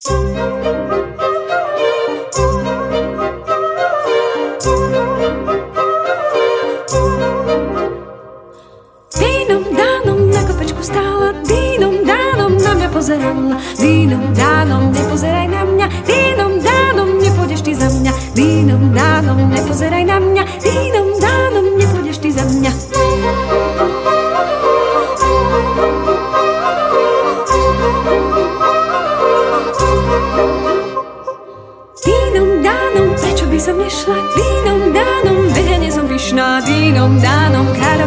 Dínom dánom na kopečku stála, dínom dánom na mňa pozerala, dínom dánom nepozeraj na mňa, dínom dánom nepôjdeš ty za mňa, dínom dánom nepozeraj na mňa, dínom nešla? Dínom dánom, veď ja nie som pyšná. Dínom dánom. Dínom